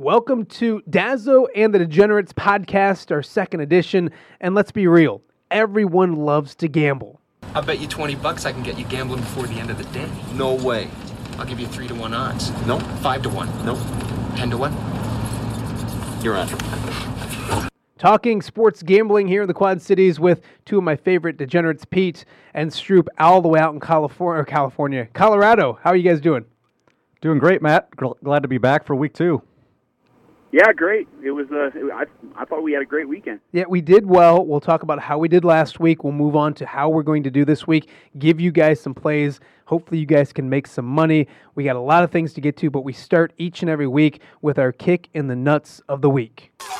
Welcome to Dazzo and the Degenerates podcast, our second edition. And let's be real, everyone loves to gamble. I bet you 20 bucks I can get you gambling before the end of the day. No way. I'll give you 3 to 1 odds. No. 5 to 1. No. 10 to 1. You're on. Talking sports gambling here in the Quad Cities with two of my favorite degenerates, Pete and Stroop, all the way out in California, California, Colorado. How are you guys doing? Doing great, Matt. Gl- Glad to be back for week two. Yeah, great. It was. Uh, I I thought we had a great weekend. Yeah, we did well. We'll talk about how we did last week. We'll move on to how we're going to do this week. Give you guys some plays. Hopefully, you guys can make some money. We got a lot of things to get to, but we start each and every week with our kick in the nuts of the week. Right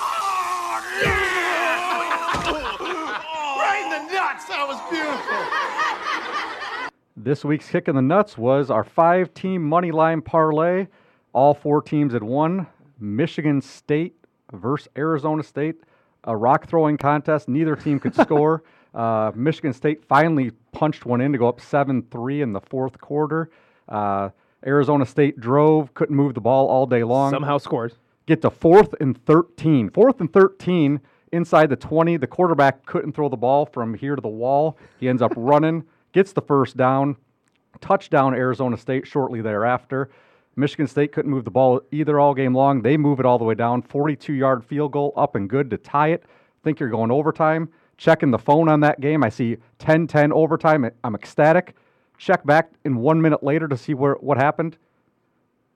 in the nuts. That was beautiful. This week's kick in the nuts was our five team money line parlay. All four teams had won. Michigan State versus Arizona State, a rock throwing contest. Neither team could score. Uh, Michigan State finally punched one in to go up 7 3 in the fourth quarter. Uh, Arizona State drove, couldn't move the ball all day long. Somehow scores. get to fourth and 13. Fourth and 13 inside the 20. The quarterback couldn't throw the ball from here to the wall. He ends up running, gets the first down, touchdown Arizona State shortly thereafter. Michigan State couldn't move the ball either all game long. They move it all the way down. 42 yard field goal up and good to tie it. Think you're going overtime. Checking the phone on that game. I see 10 10 overtime. I'm ecstatic. Check back in one minute later to see where, what happened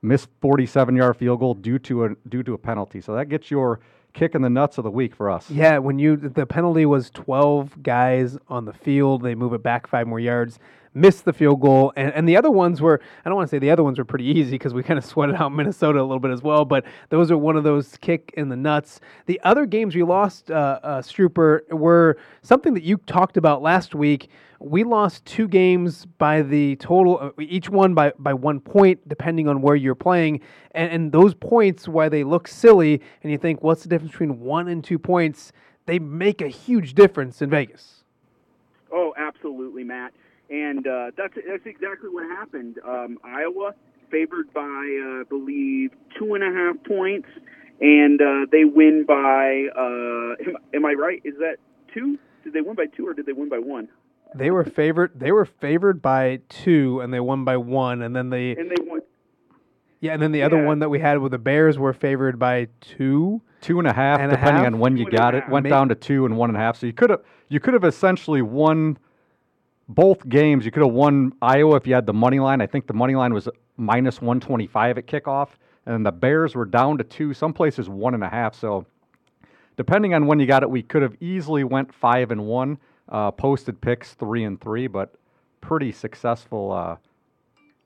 missed 47 yard field goal due to a due to a penalty. So that gets your kick in the nuts of the week for us. Yeah, when you the penalty was 12 guys on the field, they move it back five more yards, missed the field goal, and, and the other ones were I don't want to say the other ones were pretty easy because we kind of sweated out Minnesota a little bit as well, but those are one of those kick in the nuts. The other games we lost, uh, uh, Strooper, were something that you talked about last week. We lost two games by the total, uh, each one by, by one point, depending on where you're playing. And, and those points, why they look silly, and you think, what's the difference between one and two points? They make a huge difference in Vegas. Oh, absolutely, Matt. And uh, that's that's exactly what happened. Um, Iowa favored by, uh, I believe, two and a half points, and uh, they win by. Uh, am, am I right? Is that two? Did they win by two or did they win by one? They were favored. They were favored by two, and they won by one. And then the And they won. yeah, and then the other one that we had with the Bears were favored by two. Two and a half, And a depending half? on when you Two and got it, half. went May- down to two and one and a half. So you could have you could have essentially won both games. You could have won Iowa if you had the money line. I think the money line was minus one twenty five at kickoff, and the Bears were down to two. Some places one and a half. So depending on when you got it, we could have easily went five and one. Uh, posted picks three and three, but pretty successful uh,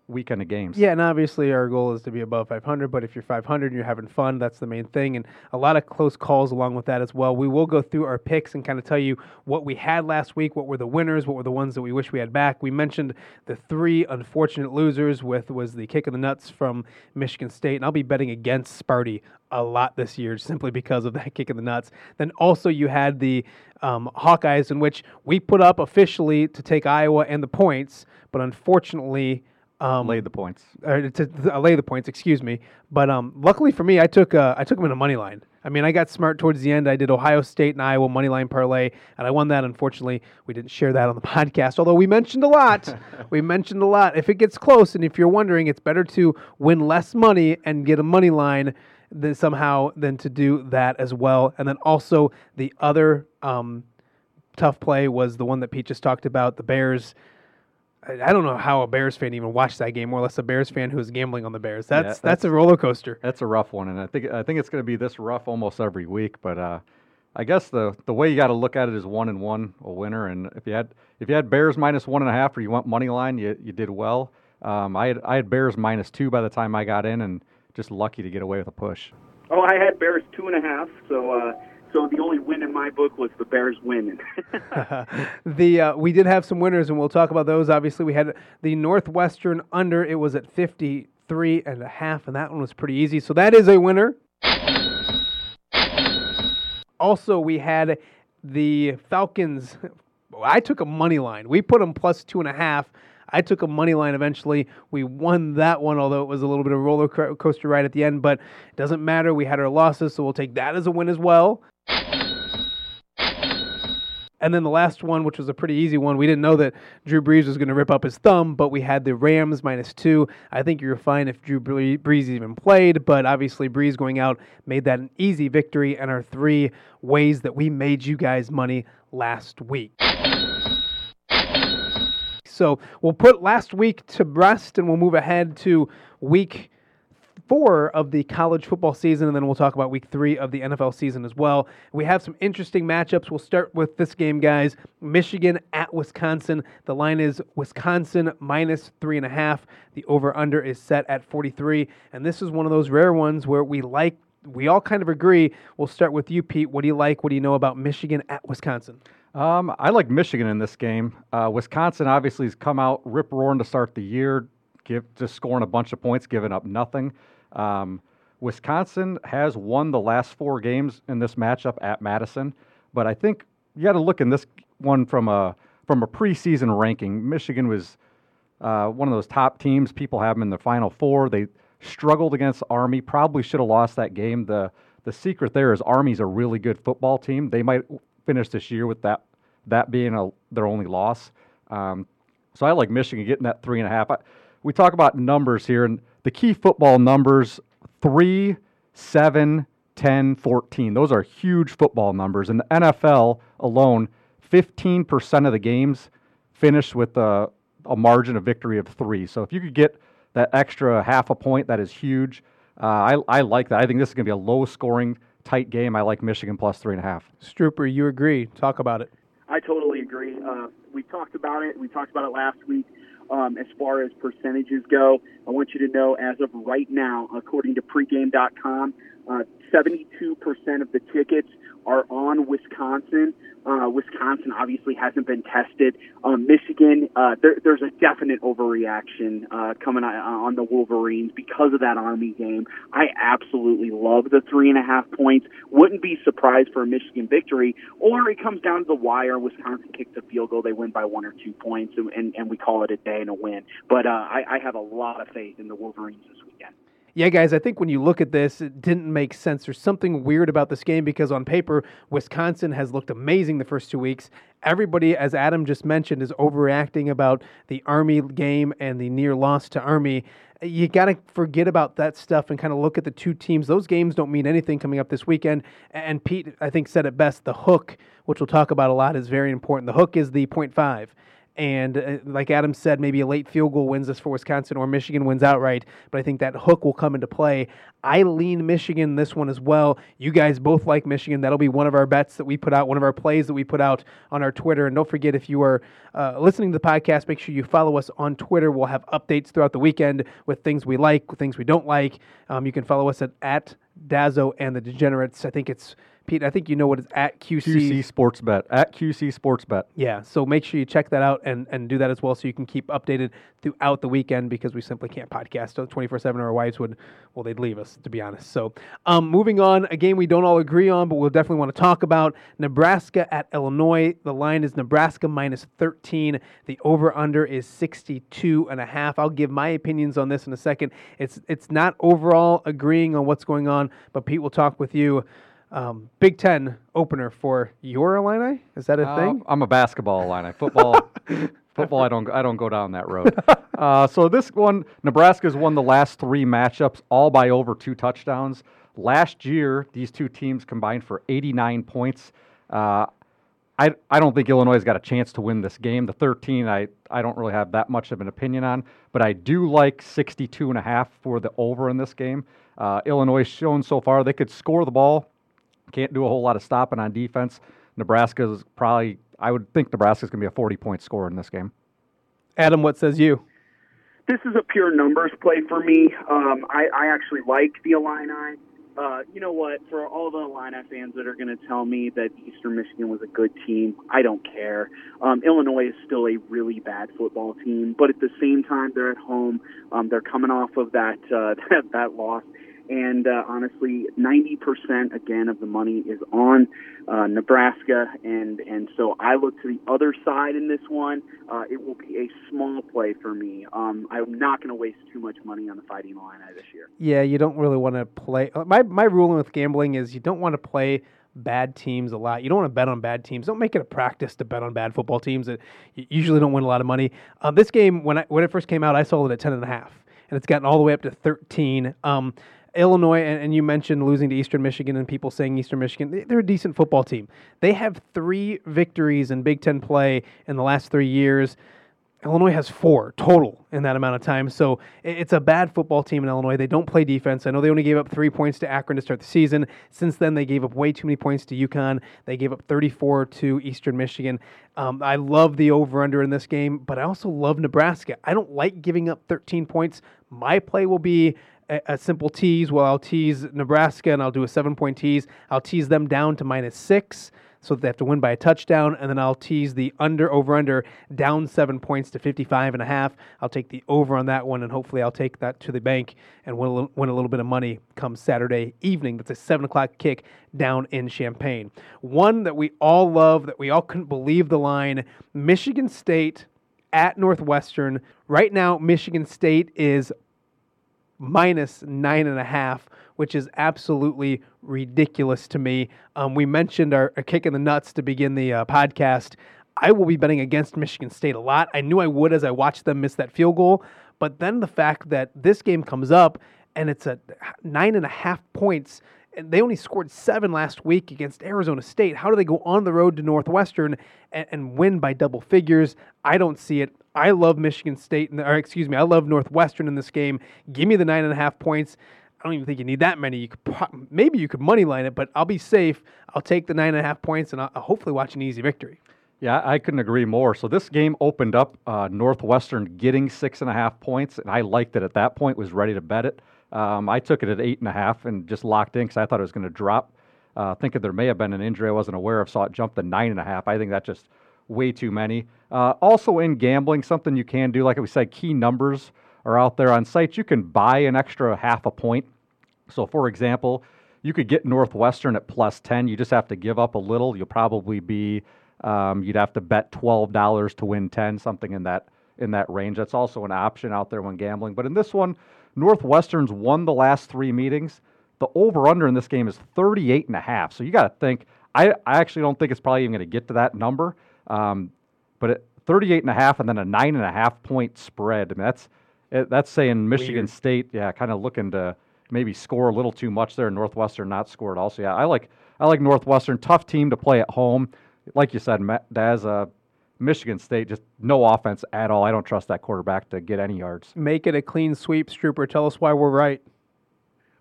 weekend of games. Yeah, and obviously our goal is to be above 500. But if you're 500 and you're having fun, that's the main thing. And a lot of close calls along with that as well. We will go through our picks and kind of tell you what we had last week, what were the winners, what were the ones that we wish we had back. We mentioned the three unfortunate losers with was the kick in the nuts from Michigan State, and I'll be betting against Sparty a lot this year simply because of that kick in the nuts. Then also you had the um, Hawkeyes in which we put up officially to take Iowa and the points, but unfortunately. Um, Laid the points. or to, to lay the points, excuse me. But um, luckily for me, I took uh, I took them in a money line. I mean, I got smart towards the end. I did Ohio State and Iowa money line parlay, and I won that. Unfortunately, we didn't share that on the podcast, although we mentioned a lot. we mentioned a lot. If it gets close, and if you're wondering, it's better to win less money and get a money line than somehow than to do that as well. And then also the other um, tough play was the one that Pete just talked about. The Bears. I I don't know how a Bears fan even watched that game, more or less a Bears fan who was gambling on the Bears. That's that's, that's- a roller coaster. That's a rough one, and I think I think it's going to be this rough almost every week. But uh, I guess the the way you got to look at it is one and one a winner. And if you had if you had Bears minus one and a half, or you want money line, you you did well. Um, I had I had Bears minus two by the time I got in, and just lucky to get away with a push. Oh, I had Bears two and a half. So, uh, so the only win in my book was the Bears winning. the uh, we did have some winners, and we'll talk about those. Obviously, we had the Northwestern under. It was at 53 and a half, and that one was pretty easy. So that is a winner. Also, we had the Falcons. I took a money line. We put them plus two and a half. I took a money line eventually. We won that one, although it was a little bit of a roller coaster ride at the end, but it doesn't matter. We had our losses, so we'll take that as a win as well. And then the last one, which was a pretty easy one, we didn't know that Drew Brees was going to rip up his thumb, but we had the Rams minus two. I think you were fine if Drew Brees even played, but obviously Brees going out made that an easy victory. And our three ways that we made you guys money last week. So we'll put last week to rest and we'll move ahead to week four of the college football season, and then we'll talk about week three of the NFL season as well. We have some interesting matchups. We'll start with this game, guys Michigan at Wisconsin. The line is Wisconsin minus three and a half. The over under is set at 43. And this is one of those rare ones where we like, we all kind of agree. We'll start with you, Pete. What do you like? What do you know about Michigan at Wisconsin? Um, I like Michigan in this game. Uh, Wisconsin obviously has come out rip roaring to start the year, give, just scoring a bunch of points, giving up nothing. Um, Wisconsin has won the last four games in this matchup at Madison, but I think you got to look in this one from a from a preseason ranking. Michigan was uh, one of those top teams. People have them in the Final Four. They struggled against Army. Probably should have lost that game. the The secret there is Army's a really good football team. They might finish this year with that that being a, their only loss. Um, so I like Michigan getting that three and a half. I, we talk about numbers here, and the key football numbers 3, 7, 10, 14. Those are huge football numbers. In the NFL alone, 15% of the games finish with a, a, margin of victory of three. So if you could get that extra half a point, that is huge. Uh, I, I like that. I think this is going to be a low scoring, tight game. I like Michigan plus three and a half. Strooper, you agree. Talk about it. I totally agree. Uh, we talked about it. We talked about it last week. Um, as far as percentages go, I want you to know as of right now, according to pregame.com, uh, 72% of the tickets are on Wisconsin. Uh, Wisconsin obviously hasn't been tested. Um, Michigan, uh, there, there's a definite overreaction uh, coming on the Wolverines because of that Army game. I absolutely love the three and a half points. Wouldn't be surprised for a Michigan victory, or it comes down to the wire. Wisconsin kicks a field goal, they win by one or two points, and, and, and we call it a day and a win. But uh, I, I have a lot of faith in the Wolverines this yeah, guys, I think when you look at this, it didn't make sense. There's something weird about this game because on paper, Wisconsin has looked amazing the first two weeks. Everybody, as Adam just mentioned, is overreacting about the Army game and the near loss to Army. You got to forget about that stuff and kind of look at the two teams. Those games don't mean anything coming up this weekend. And Pete, I think, said it best the hook, which we'll talk about a lot, is very important. The hook is the point five. And uh, like Adam said, maybe a late field goal wins this for Wisconsin or Michigan wins outright. But I think that hook will come into play. I lean Michigan this one as well. You guys both like Michigan. That'll be one of our bets that we put out, one of our plays that we put out on our Twitter. And don't forget, if you are uh, listening to the podcast, make sure you follow us on Twitter. We'll have updates throughout the weekend with things we like, things we don't like. Um, you can follow us at, at Dazzo and the Degenerates. I think it's Pete, I think you know what it's at QC. QC Sports Bet. At QC Sports Bet. Yeah, so make sure you check that out and, and do that as well so you can keep updated throughout the weekend because we simply can't podcast 24 7 or our wives would, well, they'd leave us, to be honest. So um, moving on, a game we don't all agree on, but we'll definitely want to talk about Nebraska at Illinois. The line is Nebraska minus 13. The over under is 62 and a half. I'll give my opinions on this in a second. It's, it's not overall agreeing on what's going on, but Pete will talk with you. Um, Big Ten opener for your Illini? Is that a uh, thing? I'm a basketball Illini. Football, football. I don't. I don't go down that road. uh, so this one, Nebraska's won the last three matchups, all by over two touchdowns. Last year, these two teams combined for 89 points. Uh, I, I don't think Illinois has got a chance to win this game. The 13, I, I don't really have that much of an opinion on, but I do like 62 and a half for the over in this game. Uh, Illinois shown so far they could score the ball can't do a whole lot of stopping on defense. Nebraska's probably, I would think Nebraska's going to be a 40 point scorer in this game. Adam, what says you? This is a pure numbers play for me. Um, I, I actually like the Illini. Uh, you know what? For all the Illini fans that are going to tell me that Eastern Michigan was a good team, I don't care. Um, Illinois is still a really bad football team, but at the same time, they're at home. Um, they're coming off of that uh, that, that loss and uh, honestly, 90% again of the money is on uh, Nebraska, and and so I look to the other side in this one. Uh, it will be a small play for me. Um, I'm not going to waste too much money on the Fighting Illini this year. Yeah, you don't really want to play. uh, My my ruling with gambling is you don't want to play bad teams a lot. You don't want to bet on bad teams. Don't make it a practice to bet on bad football teams that usually don't win a lot of money. Uh, this game, when I when it first came out, I sold it at ten and a half, and it's gotten all the way up to thirteen. Um, Illinois, and, and you mentioned losing to Eastern Michigan and people saying Eastern Michigan, they- they're a decent football team. They have three victories in Big Ten play in the last three years. Illinois has four total in that amount of time. So it's a bad football team in Illinois. They don't play defense. I know they only gave up three points to Akron to start the season. Since then, they gave up way too many points to UConn. They gave up 34 to Eastern Michigan. Um, I love the over under in this game, but I also love Nebraska. I don't like giving up 13 points. My play will be a, simple tease. Well, I'll tease Nebraska and I'll do a seven point tease. I'll tease them down to minus six so that they have to win by a touchdown and then I'll tease the under over under down 7 points to 55 and a half. I'll take the over on that one and hopefully I'll take that to the bank and win a little, win a little bit of money come Saturday evening. That's a 7 o'clock kick down in Champaign. One that we all love that we all couldn't believe the line Michigan State at Northwestern. Right now Michigan State is minus nine and a half, which is absolutely ridiculous to me. Um, we mentioned our, our kick in the nuts to begin the uh, podcast. I will be betting against Michigan State a lot. I knew I would as I watched them miss that field goal, but then the fact that this game comes up and it's a nine and a half points. And they only scored seven last week against Arizona State. How do they go on the road to Northwestern and, and win by double figures? I don't see it. I love Michigan State, in the- or excuse me, I love Northwestern in this game. Give me the nine and a half points. I don't even think you need that many. You could maybe you could money line it, but I'll be safe. I'll take the nine and a half points, and I'll hopefully watch an easy victory. Yeah, I couldn't agree more. So this game opened up uh, Northwestern getting six and a half points, and I liked it at that point. Was ready to bet it. Um, I took it at eight and a half and just locked in because I thought it was going to drop. Uh, thinking there may have been an injury I wasn't aware of, saw it jump to nine and a half. I think that just way too many. Uh, also in gambling, something you can do, like we said, key numbers are out there on sites. You can buy an extra half a point. So, for example, you could get Northwestern at plus 10. You just have to give up a little. You'll probably be, um, you'd have to bet $12 to win 10, something in that in that range. That's also an option out there when gambling. But in this one, Northwestern's won the last three meetings. The over under in this game is 38 and a half. So you got to think, I, I actually don't think it's probably even going to get to that number. Um, but at 38 and a half and then a nine and a half point spread. I mean, that's, it, that's saying Michigan Weird. State, yeah, kind of looking to maybe score a little too much there. Northwestern not scored also. Yeah, I like I like Northwestern. Tough team to play at home. Like you said, Matt, Daz, uh, Michigan State just no offense at all. I don't trust that quarterback to get any yards. Make it a clean sweep, Strooper. Tell us why we're right.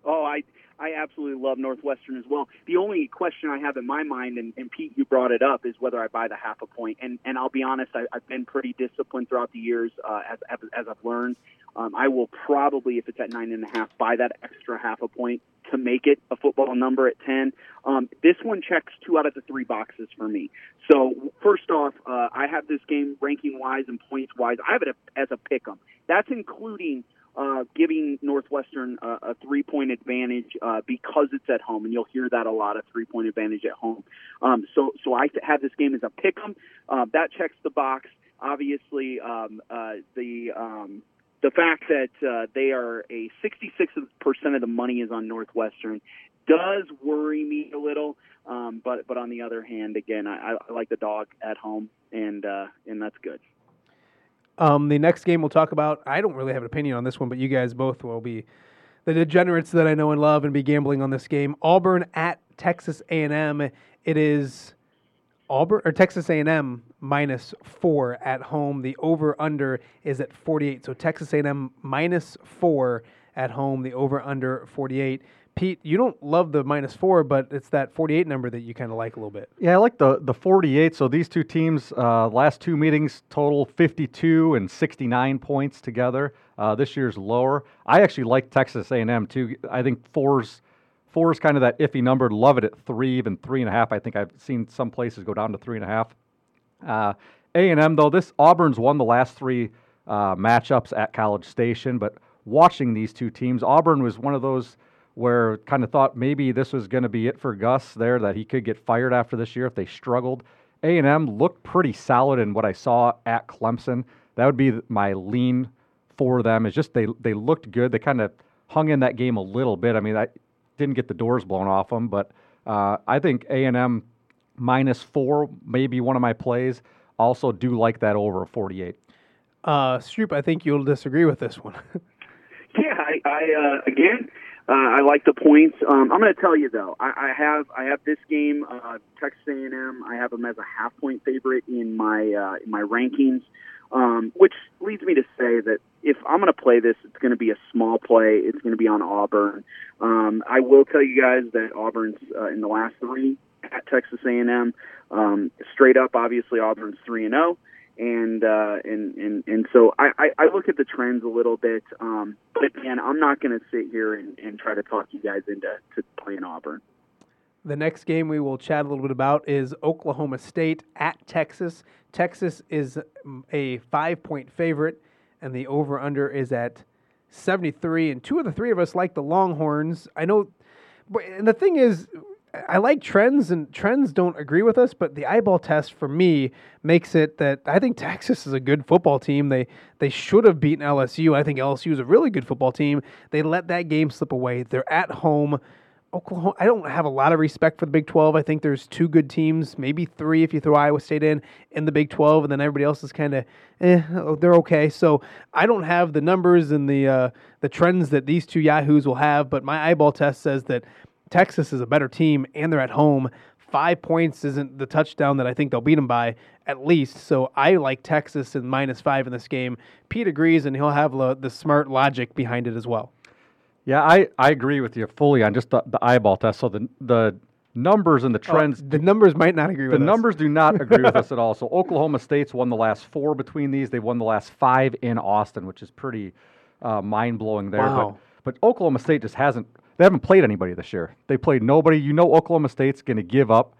Oh, I I absolutely love Northwestern as well. The only question I have in my mind, and, and Pete, you brought it up, is whether I buy the half a point. And and I'll be honest, I, I've been pretty disciplined throughout the years uh, as, as I've learned. Um, I will probably, if it's at nine and a half, buy that extra half a point to make it a football number at ten. Um, this one checks two out of the three boxes for me. So first off, uh, I have this game ranking wise and points wise. I have it as a pick 'em. That's including uh, giving Northwestern a, a three point advantage uh, because it's at home, and you'll hear that a lot—a three point advantage at home. Um, so, so I have this game as a pick 'em. Uh, that checks the box. Obviously, um, uh, the um, the fact that they are a 66 percent of the money is on Northwestern does worry me a little. Um, but but on the other hand, again, I, I like the dog at home, and and that's good. Um, the next game we'll talk about, I don't really have an opinion on this one, but you guys both will be the degenerates that I know and love and be gambling on this game. Auburn at Texas A&M. It is Auburn or Texas A&M minus four at home. The over under is at 48. So Texas A&M minus four at home. The over under 48. Pete, you don't love the minus four, but it's that 48 number that you kind of like a little bit. Yeah, I like the the 48. So these two teams, uh, last two meetings total 52 and 69 points together. Uh, this year's lower. I actually like Texas A&M too. I think fours Four is kind of that iffy number. Love it at three, even three and a half. I think I've seen some places go down to three and a half. Uh, A&M though, this Auburn's won the last three uh, matchups at College Station, but watching these two teams, Auburn was one of those where kind of thought maybe this was going to be it for Gus there, that he could get fired after this year if they struggled. A&M looked pretty solid in what I saw at Clemson. That would be my lean for them. Is just they they looked good. They kind of hung in that game a little bit. I mean, I didn't get the doors blown off them, but uh, I think A&M minus four may be one of my plays. Also, do like that over 48. Uh, Stroop, I think you'll disagree with this one. yeah, I, I uh, again, uh, I like the points. Um, I'm going to tell you though, I, I have I have this game, uh, Texas A&M. I have them as a half point favorite in my uh, in my rankings, um, which leads me to say that if I'm going to play this, it's going to be a small play. It's going to be on Auburn. Um, I will tell you guys that Auburn's uh, in the last three at Texas A&M. Um, straight up, obviously Auburn's three and zero. And uh, and and and so I, I, I look at the trends a little bit. Um, but again, I'm not going to sit here and, and try to talk you guys into to playing Auburn. The next game we will chat a little bit about is Oklahoma State at Texas. Texas is a five point favorite, and the over under is at 73. And two of the three of us like the Longhorns. I know, and the thing is, I like trends, and trends don't agree with us. But the eyeball test for me makes it that I think Texas is a good football team. They they should have beaten LSU. I think LSU is a really good football team. They let that game slip away. They're at home. Oklahoma. I don't have a lot of respect for the Big 12. I think there's two good teams, maybe three if you throw Iowa State in in the Big 12, and then everybody else is kind of, eh, oh, they're okay. So I don't have the numbers and the uh, the trends that these two yahoos will have, but my eyeball test says that Texas is a better team and they're at home. Five points isn't the touchdown that I think they'll beat them by, at least. So I like Texas in minus five in this game. Pete agrees, and he'll have the, the smart logic behind it as well. Yeah, I, I agree with you fully on just the, the eyeball test. So the the numbers and the oh, trends. the numbers might not agree with the us. numbers do not agree with us at all. So Oklahoma State's won the last four between these. They've won the last five in Austin, which is pretty uh, mind blowing there. Wow. But, but Oklahoma State just hasn't they haven't played anybody this year. They played nobody. You know, Oklahoma State's going to give up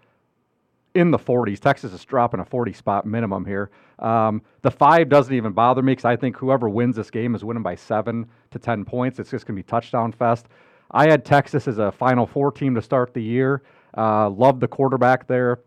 in the 40s. Texas is dropping a 40 spot minimum here. Um, the five doesn't even bother me because I think whoever wins this game is winning by seven to 10 points. It's just going to be touchdown fest. I had Texas as a Final Four team to start the year. Uh, love the quarterback there.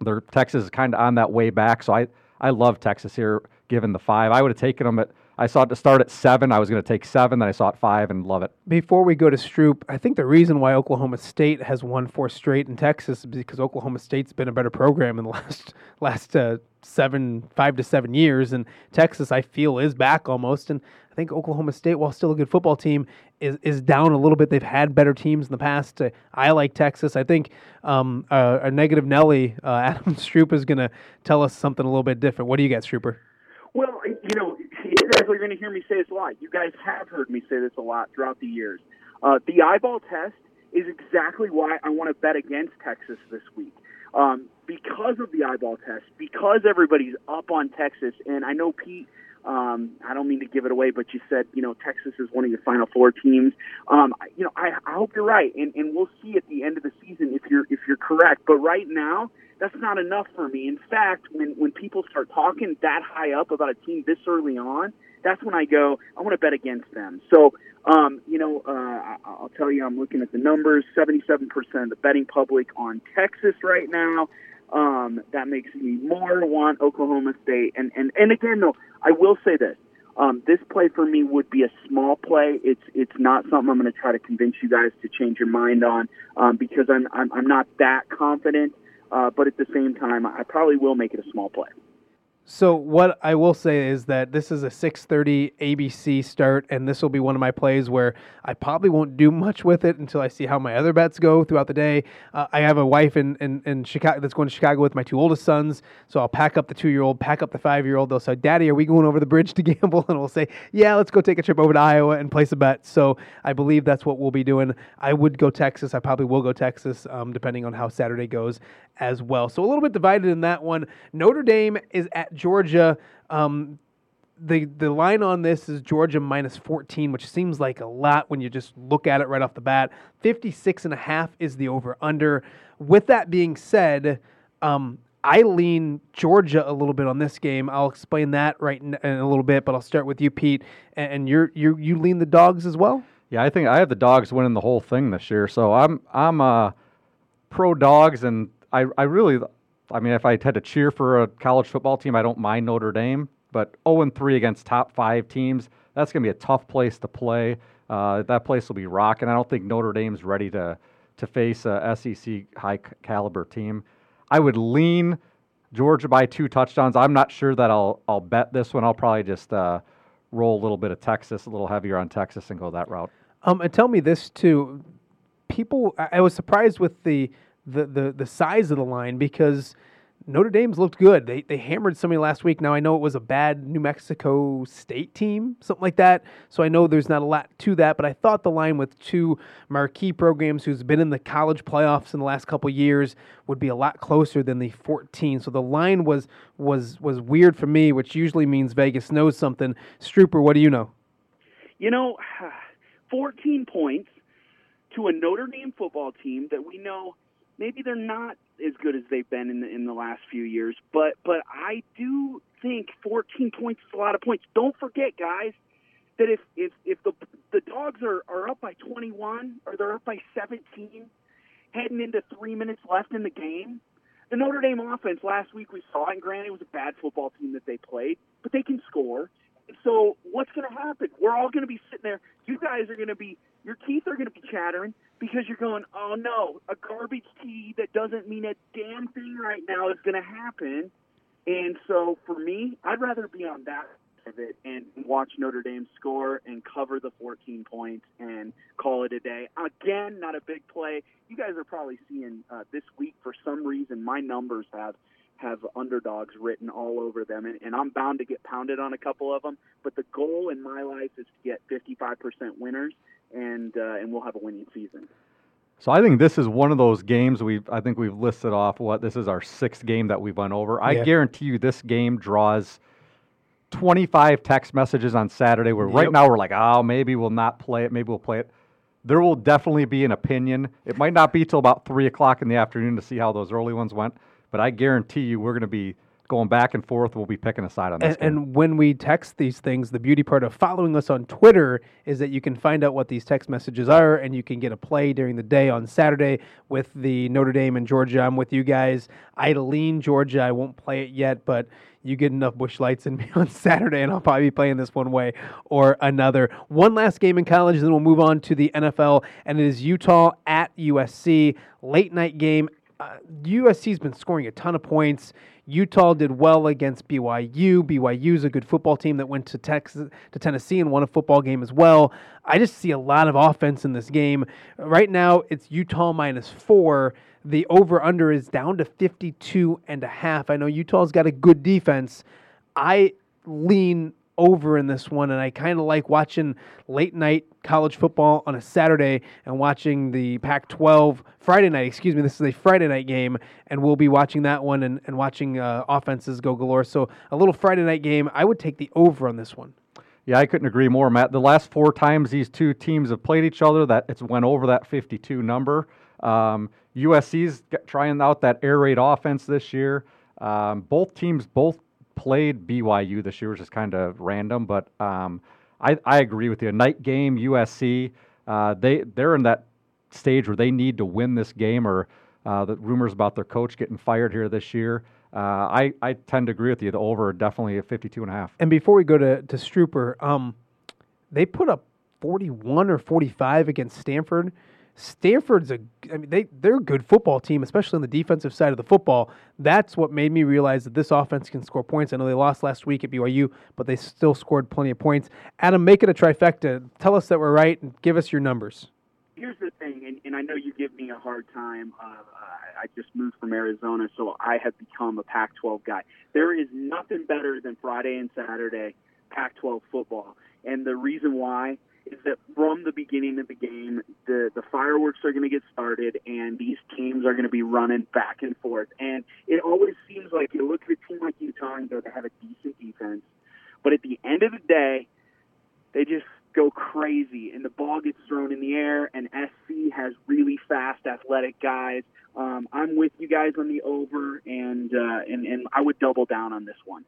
Their Texas is kind of on that way back, so I I love Texas here given the five. I would have taken them at I saw it to start at seven. I was going to take seven. Then I saw it five and love it. Before we go to Stroop, I think the reason why Oklahoma State has won four straight in Texas is because Oklahoma State's been a better program in the last last uh, seven, five to seven years, and Texas I feel is back almost. And I think Oklahoma State, while still a good football team, is is down a little bit. They've had better teams in the past. Uh, I like Texas. I think um, uh, a negative Nelly, uh, Adam Stroop, is going to tell us something a little bit different. What do you got, Strooper? Well, you know, guys are going to hear me say this a lot. You guys have heard me say this a lot throughout the years. Uh, the eyeball test is exactly why I want to bet against Texas this week. Um, because of the eyeball test, because everybody's up on Texas, and I know Pete. Um, I don't mean to give it away, but you said you know Texas is one of your Final Four teams. Um, you know I, I hope you're right, and, and we'll see at the end of the season if you're if you're correct. But right now, that's not enough for me. In fact, when when people start talking that high up about a team this early on, that's when I go, I want to bet against them. So, um, you know, uh, I'll tell you, I'm looking at the numbers. 77% of the betting public on Texas right now. Um, that makes me more want Oklahoma State. And and and again, though, I will say this. Um, this play for me would be a small play. It's it's not something I'm going to try to convince you guys to change your mind on um, because I'm, I'm I'm not that confident. Uh, but at the same time, I probably will make it a small play. So what I will say is that this is a 6:30 ABC start, and this will be one of my plays where I probably won't do much with it until I see how my other bets go throughout the day. Uh, I have a wife in, in, in Chicago that's going to Chicago with my two oldest sons, so I'll pack up the two-year-old, pack up the five-year-old. They'll say, "Daddy, are we going over the bridge to gamble?" And we'll say, "Yeah, let's go take a trip over to Iowa and place a bet." So I believe that's what we'll be doing. I would go Texas. I probably will go Texas, um, depending on how Saturday goes as well. So a little bit divided in that one. Notre Dame is at Georgia. Um, the the line on this is Georgia minus 14, which seems like a lot when you just look at it right off the bat. 56 and a half is the over under. With that being said, um, I lean Georgia a little bit on this game. I'll explain that right in, in a little bit, but I'll start with you, Pete. And, and you're you you lean the dogs as well. Yeah, I think I have the dogs winning the whole thing this year. So I'm I'm uh, pro dogs, and I I really, I mean, if I had to cheer for a college football team, I don't mind Notre Dame. But 0 and 3 against top five teams, that's going to be a tough place to play. Uh, that place will be rocking. I don't think Notre Dame's ready to to face a SEC high caliber team. I would lean Georgia by two touchdowns. I'm not sure that I'll I'll bet this one. I'll probably just uh, roll a little bit of Texas, a little heavier on Texas, and go that route. Um, and tell me this too. People, I, I was surprised with the, the the the size of the line because Notre Dame's looked good. They they hammered somebody last week. Now I know it was a bad New Mexico State team, something like that. So I know there's not a lot to that, but I thought the line with two marquee programs who's been in the college playoffs in the last couple years would be a lot closer than the 14. So the line was was was weird for me, which usually means Vegas knows something. Strooper, what do you know? You know, 14 points to a Notre Dame football team that we know maybe they're not as good as they've been in the in the last few years, but but I do think 14 points is a lot of points. Don't forget, guys, that if if if the the dogs are are up by 21 or they're up by 17, heading into three minutes left in the game, the Notre Dame offense last week we saw, and granted it was a bad football team that they played, but they can score. So what's going to happen? We're all going to be sitting there. You guys are going to be, your teeth are going to be chattering because you're going, oh no, a garbage tea that doesn't mean a damn thing right now is going to happen. And so for me, I'd rather be on that side of it and watch Notre Dame score and cover the 14 points and call it a day. Again, not a big play. You guys are probably seeing uh, this week for some reason my numbers have have underdogs written all over them, and, and I'm bound to get pounded on a couple of them. But the goal in my life is to get 55% winners, and uh, and we'll have a winning season. So I think this is one of those games we I think we've listed off what this is our sixth game that we've went over. I Yeah. guarantee you this game draws 25 text messages on Saturday where right now we're like, oh, maybe we'll not play it, maybe we'll play it. There will definitely be an opinion. It might not be till about three o'clock in the afternoon to see how those early ones went, but I guarantee you we're going to be going back and forth. We'll be picking a side on this And, and when we text these things, the beauty part of following us on Twitter is that you can find out what these text messages are, and you can get a play during the day on Saturday with the Notre Dame and Georgia. I'm with you guys. I lean Georgia. I won't play it yet, but you get enough Busch Lights in me on Saturday, and I'll probably be playing this one way or another. One last game in college, then we'll move on to the NFL, and it is Utah at USC. Late night game. Uh, USC's been scoring a ton of points. Utah did well against BYU. BYU's a good football team that went to Texas to Tennessee and won a football game as well. I just see a lot of offense in this game. Right now it's Utah minus 4. The over under is down to 52 and a half. I know Utah's got a good defense. I lean over in this one, and I kind of like watching late night college football on a Saturday and watching the Pac 12 Friday night. Excuse me, this is a Friday night game, and we'll be watching that one and, and watching uh, offenses go galore. So, a little Friday night game. I would take the over on this one. Yeah, I couldn't agree more, Matt. The last four times these two teams have played each other, that it's went over that 52 number. Um, USC's trying out that air raid offense this year. Um, both teams both played BYU this year, which is kind of random, but um, I, I agree with you. A night game, USC, uh, they they're in that stage where they need to win this game, or uh, the rumors about their coach getting fired here this year. Uh, I, I tend to agree with you. The over definitely at 52 and a half. And before we go to, to Strooper, um, they put up 41 or 45 against Stanford. Stanford's a, I mean, they they're a good football team, especially on the defensive side of the football. That's what made me realize that this offense can score points. I know they lost last week at BYU, but they still scored plenty of points. Adam, make it a trifecta. Tell us that we're right and give us your numbers. Here's the thing, and, and I know you give me a hard time. Uh, I I just moved from Arizona, so I have become a Pac-12 guy. There is nothing better than Friday and Saturday Pac-12 football, and the reason why is that from the beginning of the game, the the fireworks are going to get started, and these teams are going to be running back and forth. And it always seems like you look at a team like Utah and go, they have a decent defense. But at the end of the day, they just go crazy, and the ball gets thrown in the air. And SC has really fast, athletic guys. Um, I'm with you guys on the over, and uh, and and I would double down on this one.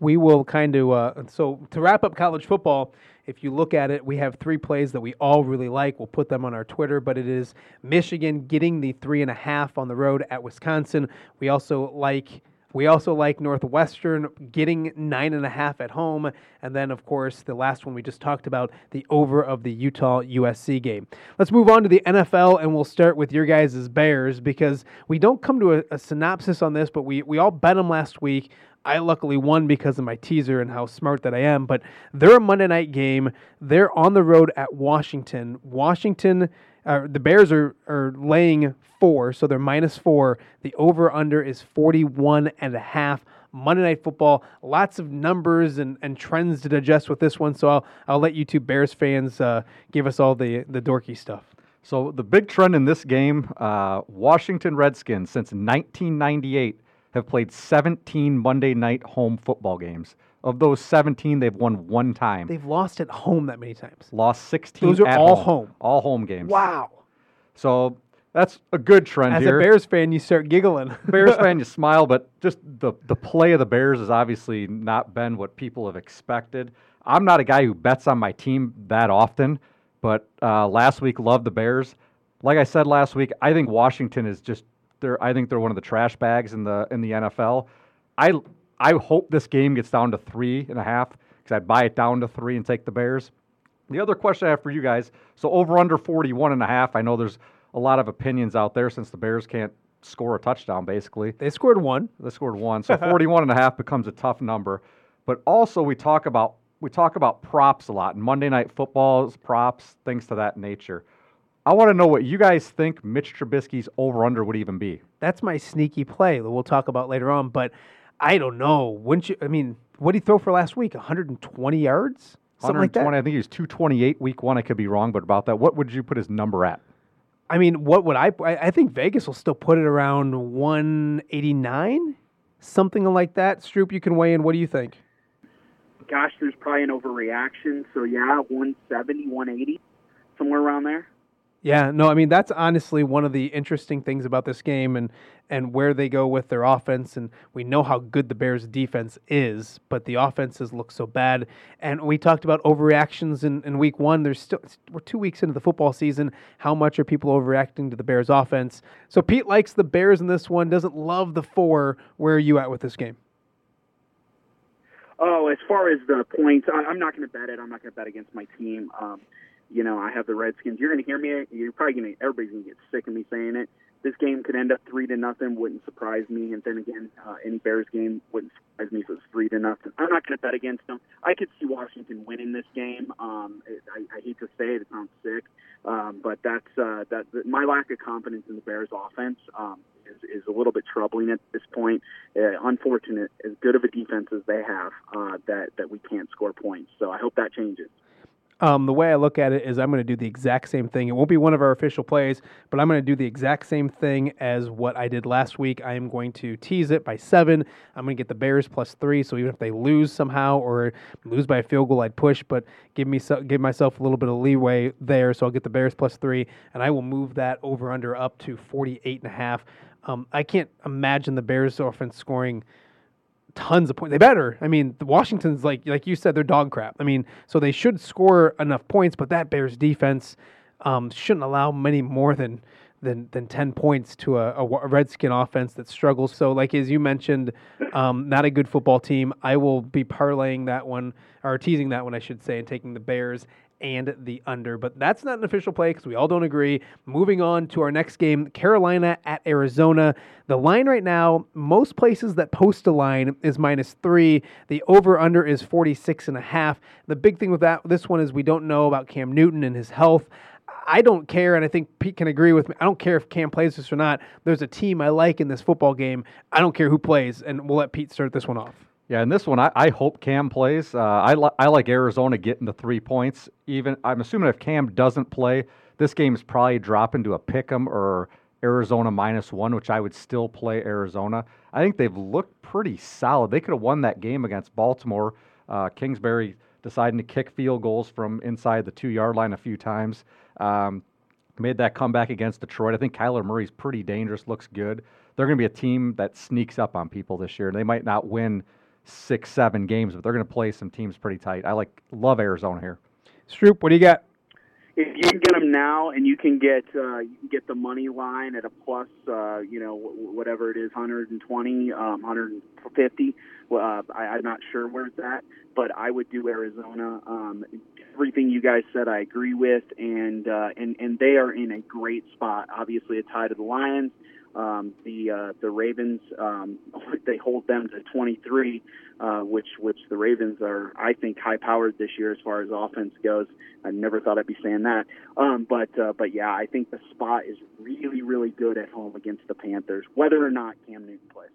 We will kind of uh, so to wrap up college football if you look at it we have three plays that we all really like we'll put them on our twitter but it is michigan getting the three and a half on the road at wisconsin we also like we also like Northwestern getting nine and a half at home. And then, of course, the last one we just talked about, the over of the Utah USC game. Let's move on to the NFL, and we'll start with your guys' Bears because we don't come to a, a synopsis on this, but we, we all bet them last week. I luckily won because of my teaser and how smart that I am. But they're a Monday night game. They're on the road at Washington. Washington, uh, the Bears are, are laying four, so they're minus four. The over under is 41 and a half. Monday Night Football, lots of numbers and, and trends to digest with this one. So I'll, I'll let you two Bears fans uh, give us all the, the dorky stuff. So the big trend in this game, uh, Washington Redskins since 1998 have played 17 Monday night home football games. Of those 17, they've won one time. They've lost at home that many times. lost 16 Those are at all home. home. All home games. Wow. So that's a good trend As here. a Bears fan, you start giggling. Bears fan, you smile, but just the the play of the Bears has obviously not been what people have expected. I'm not a guy who bets on my team that often, but uh, last week loved the Bears. Like I said last week, I think Washington is just they're. I think they're one of the trash bags in the in the NFL. I I hope this game gets down to three and a half because I'd buy it down to three and take the Bears. The other question I have for you guys, so over under 41 and a half, I know there's a lot of opinions out there since the Bears can't score a touchdown basically. they scored one. They scored one. So 41 and a half becomes a tough number. But also we talk about we talk about props a lot. In Monday night footballs, props, things to that nature. I want to know what you guys think Mitch Trubisky's over under would even be. That's my sneaky play that we'll talk about later on. But I don't know. Wouldn't you? I mean, what did he throw for last week? 120 yards? Something like that? I think he was 228 week one. I could be wrong, but about that. What would you put his number at? I mean, what would I, I? I think Vegas will still put it around 189, something like that. Stroop, you can weigh in. What do you think? Gosh, there's probably an overreaction. So yeah, 170, 180, somewhere around there. Yeah, no, I mean that's honestly one of the interesting things about this game and and where they go with their offense and we know how good the Bears defense is, but the offenses look so bad. And we talked about overreactions in, in week one. There's still we're two weeks into the football season. How much are people overreacting to the Bears offense? So Pete likes the Bears in this one, doesn't love the four. Where are you at with this game? Oh, as far as the points, I'm not going to bet it. I'm not going to bet against my team. Um, you know, I have the Redskins. You're going to hear me. You're probably going to. Everybody's going to get sick of me saying it. This game could end up three to nothing. Wouldn't surprise me. And then again, uh, any Bears game wouldn't surprise me if it was three to nothing. I'm not going to bet against them. I could see Washington winning this game. Um, it, I, I hate to say it. It sounds sick, um, but that's uh, that. My lack of confidence in the Bears offense um, is, is a little bit troubling at this point. Uh, unfortunate, as good of a defense as they have, uh, that that we can't score points. So I hope that changes. Um, the way I look at it is I'm going to do the exact same thing. It won't be one of our official plays, but I'm going to do the exact same thing as what I did last week. I am going to tease it by seven. I'm going to get the Bears plus three. So even if they lose somehow or lose by a field goal, I'd push, but give me so, give myself a little bit of leeway there. So I'll get the Bears plus three, and I will move that over under up to 48 and a half. Um, I can't imagine the Bears offense scoring tons of points. They better. I mean, the Washington's like like you said, they're dog crap. I mean, so they should score enough points, but that Bears defense um, shouldn't allow many more than than than ten points to a, a, a Redskin offense that struggles. So, like as you mentioned, um, not a good football team. I will be parlaying that one or teasing that one, I should say, and taking the Bears and the under. But that's not an official play because we all don't agree. Moving on to our next game Carolina at Arizona. The line right now, most places that post a line is minus three. The over under is 46 and a half. The big thing with that, this one is we don't know about Cam Newton and his health. I don't care, and I think Pete can agree with me. I don't care if Cam plays this or not. There's a team I like in this football game. I don't care who plays, and we'll let Pete start this one off. Yeah, and this one, I, I hope Cam plays. Uh, I, li- I like Arizona getting the three points. Even I'm assuming if Cam doesn't play, this game is probably dropping to a pick 'em or Arizona minus one, which I would still play Arizona. I think they've looked pretty solid. They could have won that game against Baltimore Uh, Kingsbury deciding to kick field goals from inside the two yard line a few times. Um, made that comeback against Detroit. I think Kyler Murray's pretty dangerous, looks good. They're going to be a team that sneaks up on people this year. They might not win six, seven games, but they're going to play some teams pretty tight. I like love Arizona here. Stroop, what do you got? if you can get them now and you can get uh, you can get the money line at a plus, uh, you know, whatever it is, 120, um, 150. Well, Uh, I, I'm not sure where it's at, but I would do Arizona. Um, everything you guys said, I agree with, and uh, and and they are in a great spot. Obviously, a tie to the Lions. Um, the uh, the Ravens um, they hold them to 23, uh, which which the Ravens are I think high powered this year as far as offense goes. I never thought I'd be saying that, um, but uh, but yeah, I think the spot is really really good at home against the Panthers, whether or not Cam Newton plays.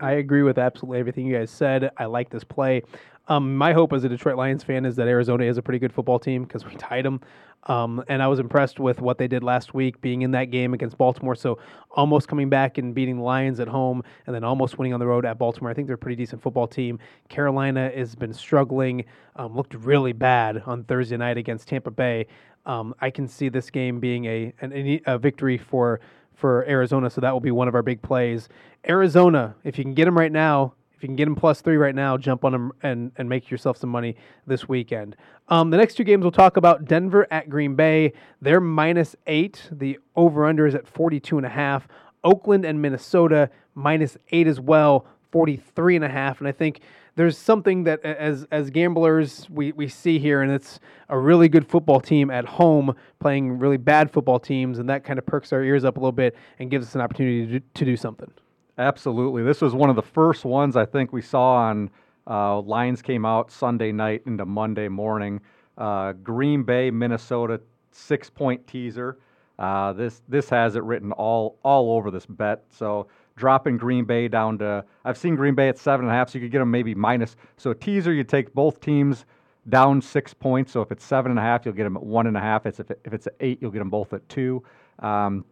I agree with absolutely everything you guys said. I like this play. Um, my hope as a Detroit Lions fan is that Arizona is a pretty good football team because we tied them. Um, and I was impressed with what they did last week, being in that game against Baltimore. So almost coming back and beating the Lions at home, and then almost winning on the road at Baltimore. I think they're a pretty decent football team. Carolina has been struggling, um, looked really bad on Thursday night against Tampa Bay. Um, I can see this game being a, an, a victory for for Arizona, so that will be one of our big plays. Arizona, if you can get them right now, if you can get them plus three right now, jump on them and, and make yourself some money this weekend. Um, the next two games we'll talk about Denver at Green Bay. They're minus eight. The over under is at 42 and a half. Oakland and Minnesota minus eight as well, 43 and a half. And I think there's something that as as gamblers we, we see here, and it's a really good football team at home playing really bad football teams, and that kind of perks our ears up a little bit and gives us an opportunity to do, to do something. Absolutely. This was one of the first ones I think we saw on uh, lines came out Sunday night into Monday morning. Uh, Green Bay, Minnesota, six point teaser. Uh, this this has it written all all over this bet. So dropping Green Bay down to I've seen Green Bay at seven and a half, so you could get them maybe minus. So teaser, you take both teams down six points. So if it's seven and a half, you'll get them at one and a half. It's if, it, if it's eight, you'll get them both at two. Um,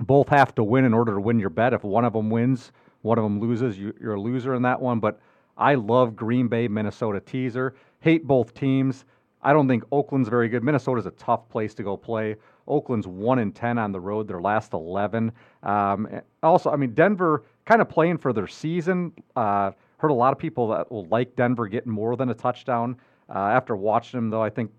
both have to win in order to win your bet. If one of them wins, one of them loses, you, are a loser in that one. But I love Green Bay, Minnesota teaser. Hate both teams. I don't think Oakland's very good. Minnesota's a tough place to go play. Oakland's one in ten on the road. Their last eleven. Um, also, I mean Denver kind of playing for their season. Uh, heard a lot of people that will like Denver getting more than a touchdown. Uh, after watching them, though, I think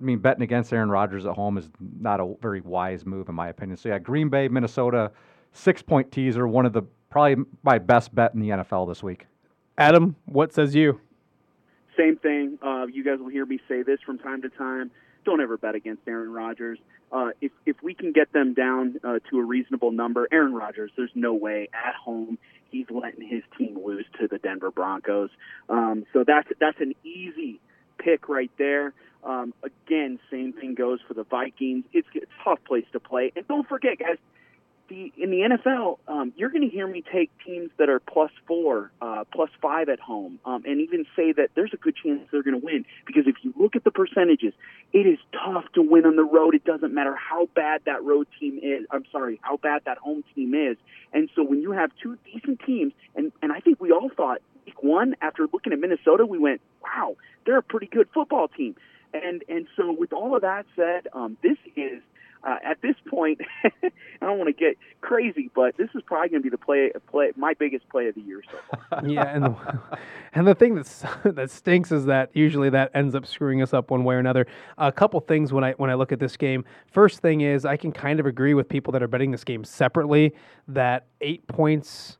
I mean, betting against Aaron Rodgers at home is not a very wise move, in my opinion. So, yeah, Green Bay, Minnesota, six point teaser, one of the probably my best bet in the NFL this week. Adam, what says you? Same thing. Uh, you guys will hear me say this from time to time. Don't ever bet against Aaron Rodgers. Uh, if if we can get them down uh, to a reasonable number, Aaron Rodgers, there's no way at home he's letting his team lose to the Denver Broncos. Um, so that's that's an easy pick right there. Um, again, same thing goes for the Vikings. It's, it's a tough place to play. And don't forget, guys, the in the NFL, um, you're going to hear me take teams that are plus four, uh, plus five at home, um, and even say that there's a good chance they're going to win. Because if you look at the percentages, it is tough to win on the road. It doesn't matter how bad that road team is. I'm sorry, how bad that home team is. And so when you have two decent teams, and and I think we all thought week one after looking at Minnesota, we went, wow, they're a pretty good football team. And and so with all of that said, um, this is uh, at this point, I don't want to get crazy, but this is probably going to be the play, play, my biggest play of the year so far. yeah, and the, and the thing that's that stinks is that usually that ends up screwing us up one way or another. A couple things when I when I look at this game. First thing is I can kind of agree with people that are betting this game separately that eight points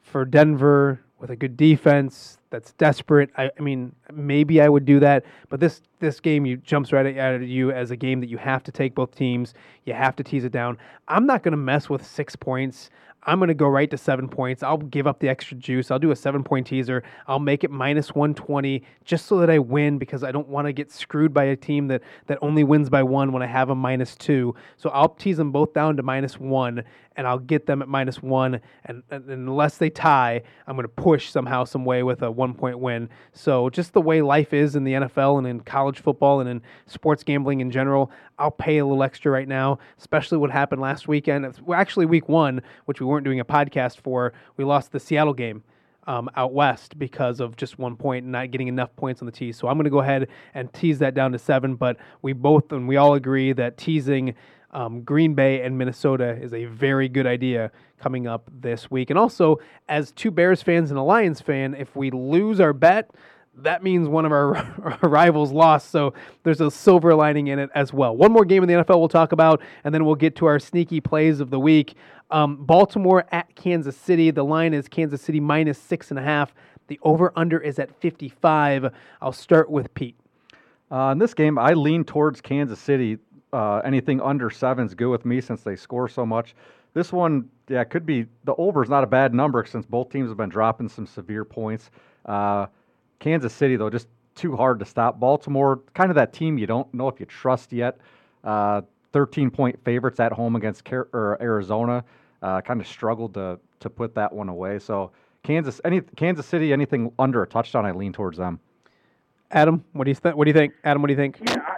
for Denver with a good defense that's desperate. I, I, mean, maybe I would do that, but this this game you jumps right at you as a game that you have to take both teams. You have to tease it down. I'm not going to mess with six points. I'm going to go right to seven points. I'll give up the extra juice. I'll do a seven point teaser. I'll make it minus 120 just so that I win because I don't want to get screwed by a team that, that only wins by one when I have a minus two. So I'll tease them both down to minus one and I'll get them at minus one. And, and unless they tie, I'm going to push somehow, some way with a one point win. So just the way life is in the NFL and in college football and in sports gambling in general, I'll pay a little extra right now, especially what happened last weekend. Actually week one, which we weren't doing a podcast for. We lost the Seattle game. um, out west because of just one point and not getting enough points on the tease. So I'm going to go ahead and tease that down to seven. But we both and we all agree that teasing um, Green Bay and Minnesota is a very good idea coming up this week. And also, as two Bears fans and a Lions fan, if we lose our bet, that means one of our, our, rivals lost. So there's a silver lining in it as well. One more game in the NFL we'll talk about, and then we'll get to our sneaky plays of the week. Um, Baltimore at Kansas City. The line is Kansas City minus six and a half. The over under is at 55. I'll start with Pete. Uh, in this game, I lean towards Kansas City. Uh, anything under seven is good with me since they score so much. This one, yeah, could be the over is not a bad number since both teams have been dropping some severe points. Uh, Kansas City, though, just too hard to stop. Baltimore, kind of that team you don't know if you trust yet. Uh, 13 point favorites at home against Car- Arizona. Uh, kind of struggled to to put that one away. So Kansas, any Kansas City, anything under a touchdown, I lean towards them. Adam, what do you think? What do you think? Adam, what do you think? Yeah, I,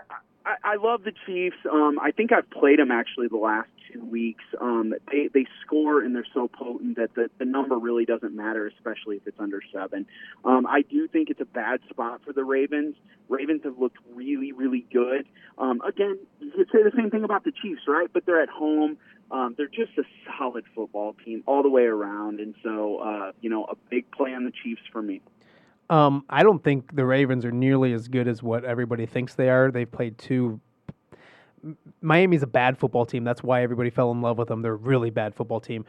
I, love the Chiefs. Um, I think I've played them actually the last two weeks. Um, they they score and they're so potent that the, the number really doesn't matter, especially if it's under seven. Um, I do think it's a bad spot for the Ravens. Ravens have looked really really good. Um, again, you could say the same thing about the Chiefs, right? But they're at home. Um, they're just a solid football team all the way around, and so uh, you know a big play on the Chiefs for me. Um, I don't think the Ravens are nearly as good as what everybody thinks they are. They've played two Miami's a bad football team. That's why everybody fell in love with them. They're a really bad football team.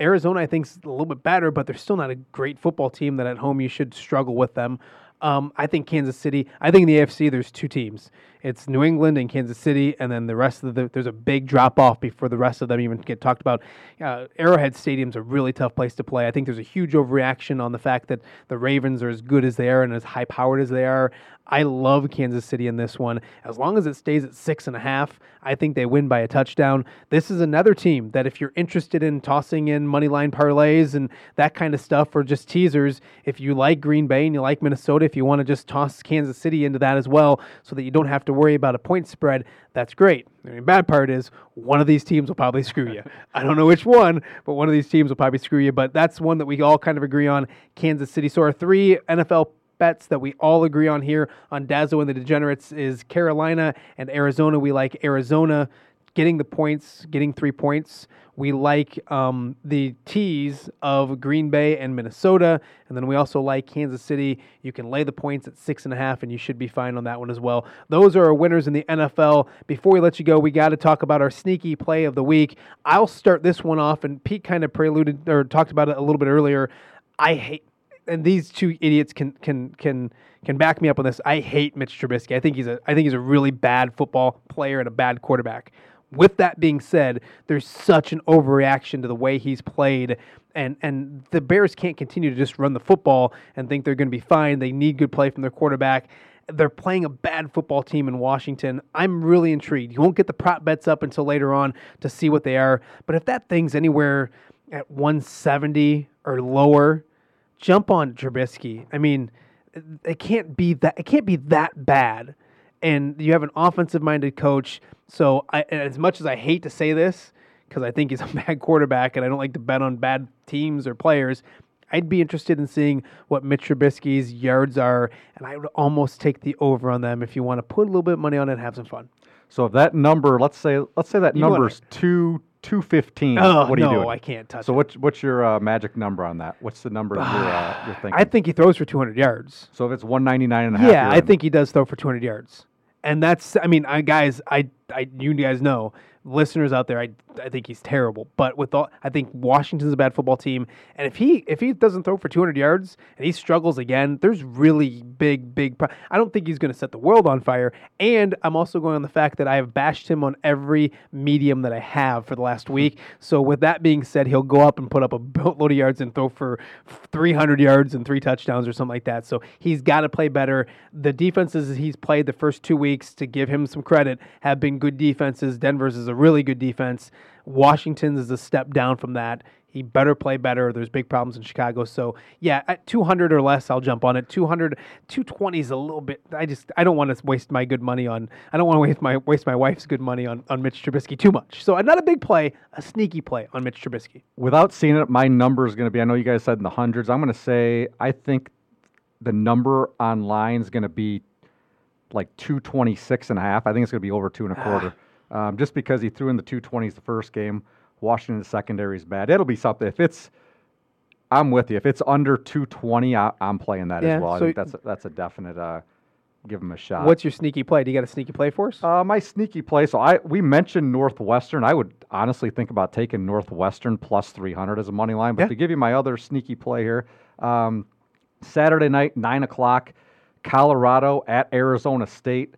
Arizona, I think, is a little bit better, but they're still not a great football team that at home you should struggle with them. Um, I think Kansas City. I think in the AFC there's two teams. It's New England and Kansas City, and then the rest of the there's a big drop off before the rest of them even get talked about. Uh, Arrowhead Stadium's a really tough place to play. I think there's a huge overreaction on the fact that the Ravens are as good as they are and as high powered as they are. I love Kansas City in this one. As long as it stays at six and a half, I think they win by a touchdown. This is another team that, if you're interested in tossing in money line parlays and that kind of stuff, or just teasers, if you like Green Bay and you like Minnesota, if you want to just toss Kansas City into that as well, so that you don't have to worry about a point spread, that's great. The bad part is one of these teams will probably screw you. I don't know which one, but one of these teams will probably screw you. But that's one that we all kind of agree on Kansas City. So our three NFL bets that we all agree on here on Dazzo and the Degenerates is Carolina and Arizona. We like Arizona getting the points, getting three points. We like um, the tease of Green Bay and Minnesota. And then we also like Kansas City. You can lay the points at six and a half, and you should be fine on that one as well. Those are our winners in the NFL. Before we let you go, we got to talk about our sneaky play of the week. I'll start this one off, and Pete kind of preluded or talked about it a little bit earlier. I hate and these two idiots can can can can back me up on this. I hate Mitch Trubisky. I think he's a I think he's a really bad football player and a bad quarterback. With that being said, there's such an overreaction to the way he's played and and the Bears can't continue to just run the football and think they're going to be fine. They need good play from their quarterback. They're playing a bad football team in Washington. I'm really intrigued. You won't get the prop bets up until later on to see what they are, but if that thing's anywhere at 170 or lower, jump on Trubisky. I mean, it can't be that it can't be that bad. And you have an offensive-minded coach. So, I, as much as I hate to say this, because I think he's a bad quarterback, and I don't like to bet on bad teams or players, I'd be interested in seeing what Mitch Trubisky's yards are, and I would almost take the over on them if you want to put a little bit of money on it and have some fun. So if that number, let's say, let's say that number is two two fifteen. Oh what are no, you doing? I can't touch. So it. what's what's your uh, magic number on that? What's the number that you're, uh, you're thinking? I think he throws for 200 yards. So if it's 199 and a half, Yeah, I in. think he does throw for 200 yards. And that's, I mean, I guys, I, I, you guys know listeners out there, I, I think he's terrible. But with all, I think Washington's a bad football team, and if he if he doesn't throw for 200 yards and he struggles again, there's really big big. Pro- I don't think he's going to set the world on fire. And I'm also going on the fact that I have bashed him on every medium that I have for the last hmm. week. So with that being said, he'll go up and put up a boatload of yards and throw for 300 yards and three touchdowns or something like that. So he's got to play better. The defenses he's played the first two weeks, to give him some credit, have been good defenses. Denver's is a really good defense. Washington's is a step down from that. He better play better. There's big problems in Chicago. So, yeah, at 200 or less, I'll jump on it. 200, 220 is a little bit. I just, I don't want to waste my good money on, I don't want to waste my, waste my wife's good money on, on Mitch Trubisky too much. So, not a big play, a sneaky play on Mitch Trubisky. Without seeing it, my number is going to be, I know you guys said in the hundreds. I'm going to say, I think the number online is going to be like 226 and a half. I think it's going to be over two and a quarter. Ah. Um, just because he threw in the 220s the first game. Washington's secondary is bad. It'll be something. If it's, I'm with you. If it's under 220, I, am playing that Yeah, as well. I so- think that's a, that's a definite. Uh, give him a shot. What's your sneaky play? Do you got a sneaky play for us? Uh, my sneaky play. So I we mentioned Northwestern. I would honestly think about taking Northwestern plus 300 as a money line. But Yeah. to give you my other sneaky play here, um, Saturday night, nine o'clock, Colorado at Arizona State,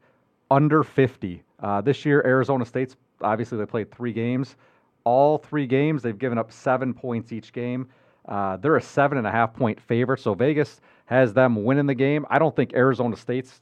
under 50. Uh, this year, Arizona State's obviously they played three games. All three games, they've given up seven points each game. Uh, they're a seven and a half point favorite, so Vegas has them winning the game. I don't think Arizona State's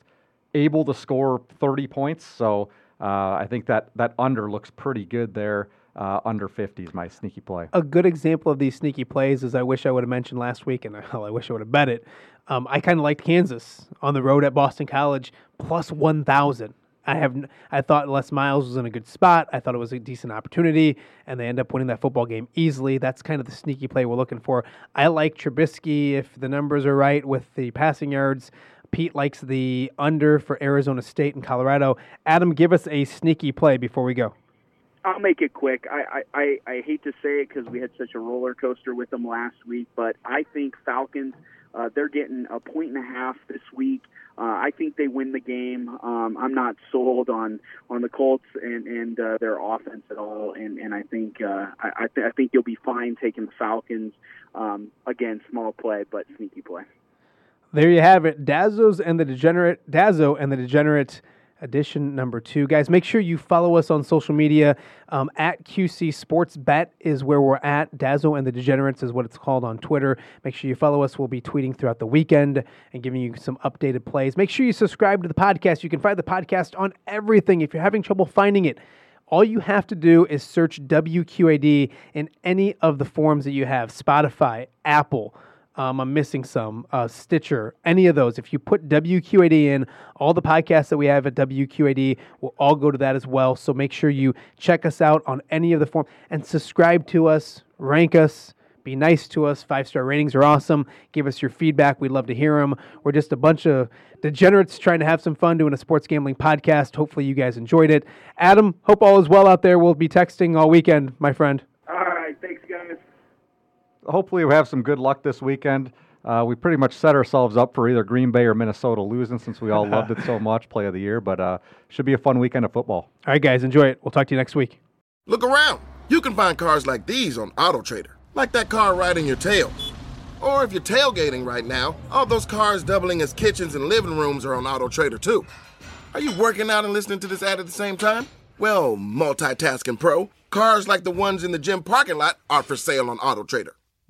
able to score 30 points, so uh, I think that that under looks pretty good there. Uh, under 50 is my sneaky play. a good example of these sneaky plays is I wish I would have mentioned last week, and hell, I wish I would have bet it. Um, I kind of liked Kansas on the road at Boston College plus one thousand. I have I thought Les Miles was in a good spot. I thought it was a decent opportunity, and they end up winning that football game easily. That's kind of the sneaky play we're looking for. I like Trubisky if the numbers are right with the passing yards. Pete likes the under for Arizona State and Colorado. Adam, give us a sneaky play before we go. I'll make it quick. I, I, I hate to say it because we had such a roller coaster with them last week, but I think Falcons, uh, they're getting a point and a half this week. Uh, I think they win the game. Um, I'm not sold on, on the Colts and, and uh, their offense at all, and, and I think uh, I, I, th- I think you'll be fine taking the Falcons. Um, again, small play, but sneaky play. There you have it. Dazzo's and the Degenerate Dazzo and the Degenerate edition number two. Guys, make sure you follow us on social media. Um, at QC Sports Bet is where we're at. Dazzo and the Degenerates is what it's called on Twitter. Make sure you follow us. We'll be tweeting throughout the weekend and giving you some updated plays. Make sure you subscribe to the podcast. You can find the podcast on everything. If you're having trouble finding it, all you have to do is search WQAD in any of the forms that you have Spotify, Apple. Um, I'm missing some. Uh, Stitcher, any of those. If you put WQAD in, all the podcasts that we have at WQAD will all go to that as well. So make sure you check us out on any of the forms and subscribe to us, rank us, be nice to us. Five star ratings are awesome. Give us your feedback. We'd love to hear them. We're just a bunch of degenerates trying to have some fun doing a sports gambling podcast. Hopefully, you guys enjoyed it. Adam, hope all is well out there. We'll be texting all weekend, my friend. All right, thanks, guys. Hopefully, we have some good luck this weekend. Uh, we pretty much set ourselves up for either Green Bay or Minnesota losing since we all loved it so much, play of the year. But uh, should be a fun weekend of football. All right, guys, enjoy it. We'll talk to you next week. Look around. You can find cars like these on AutoTrader, like that car riding your tail. Or if you're tailgating right now, all those cars doubling as kitchens and living rooms are on AutoTrader too. Are you working out and listening to this ad at the same time? Well, multitasking pro, cars like the ones in the gym parking lot are for sale on AutoTrader.